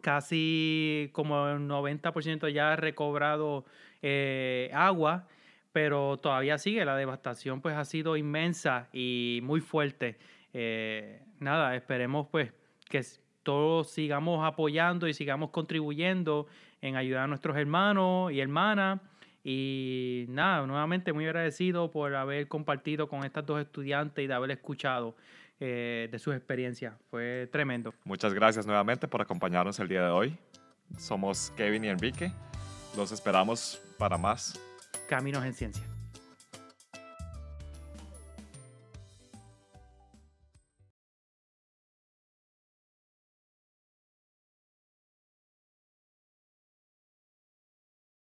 Speaker 2: Casi como el 90% ya ha recobrado eh, agua, pero todavía sigue. La devastación pues ha sido inmensa y muy fuerte. Eh, nada, esperemos pues que todos sigamos apoyando y sigamos contribuyendo en ayudar a nuestros hermanos y hermanas. Y nada, nuevamente muy agradecido por haber compartido con estas dos estudiantes y de haber escuchado eh, de sus experiencias. Fue tremendo.
Speaker 1: Muchas gracias nuevamente por acompañarnos el día de hoy. Somos Kevin y Enrique. Los esperamos para más
Speaker 2: Caminos en Ciencia.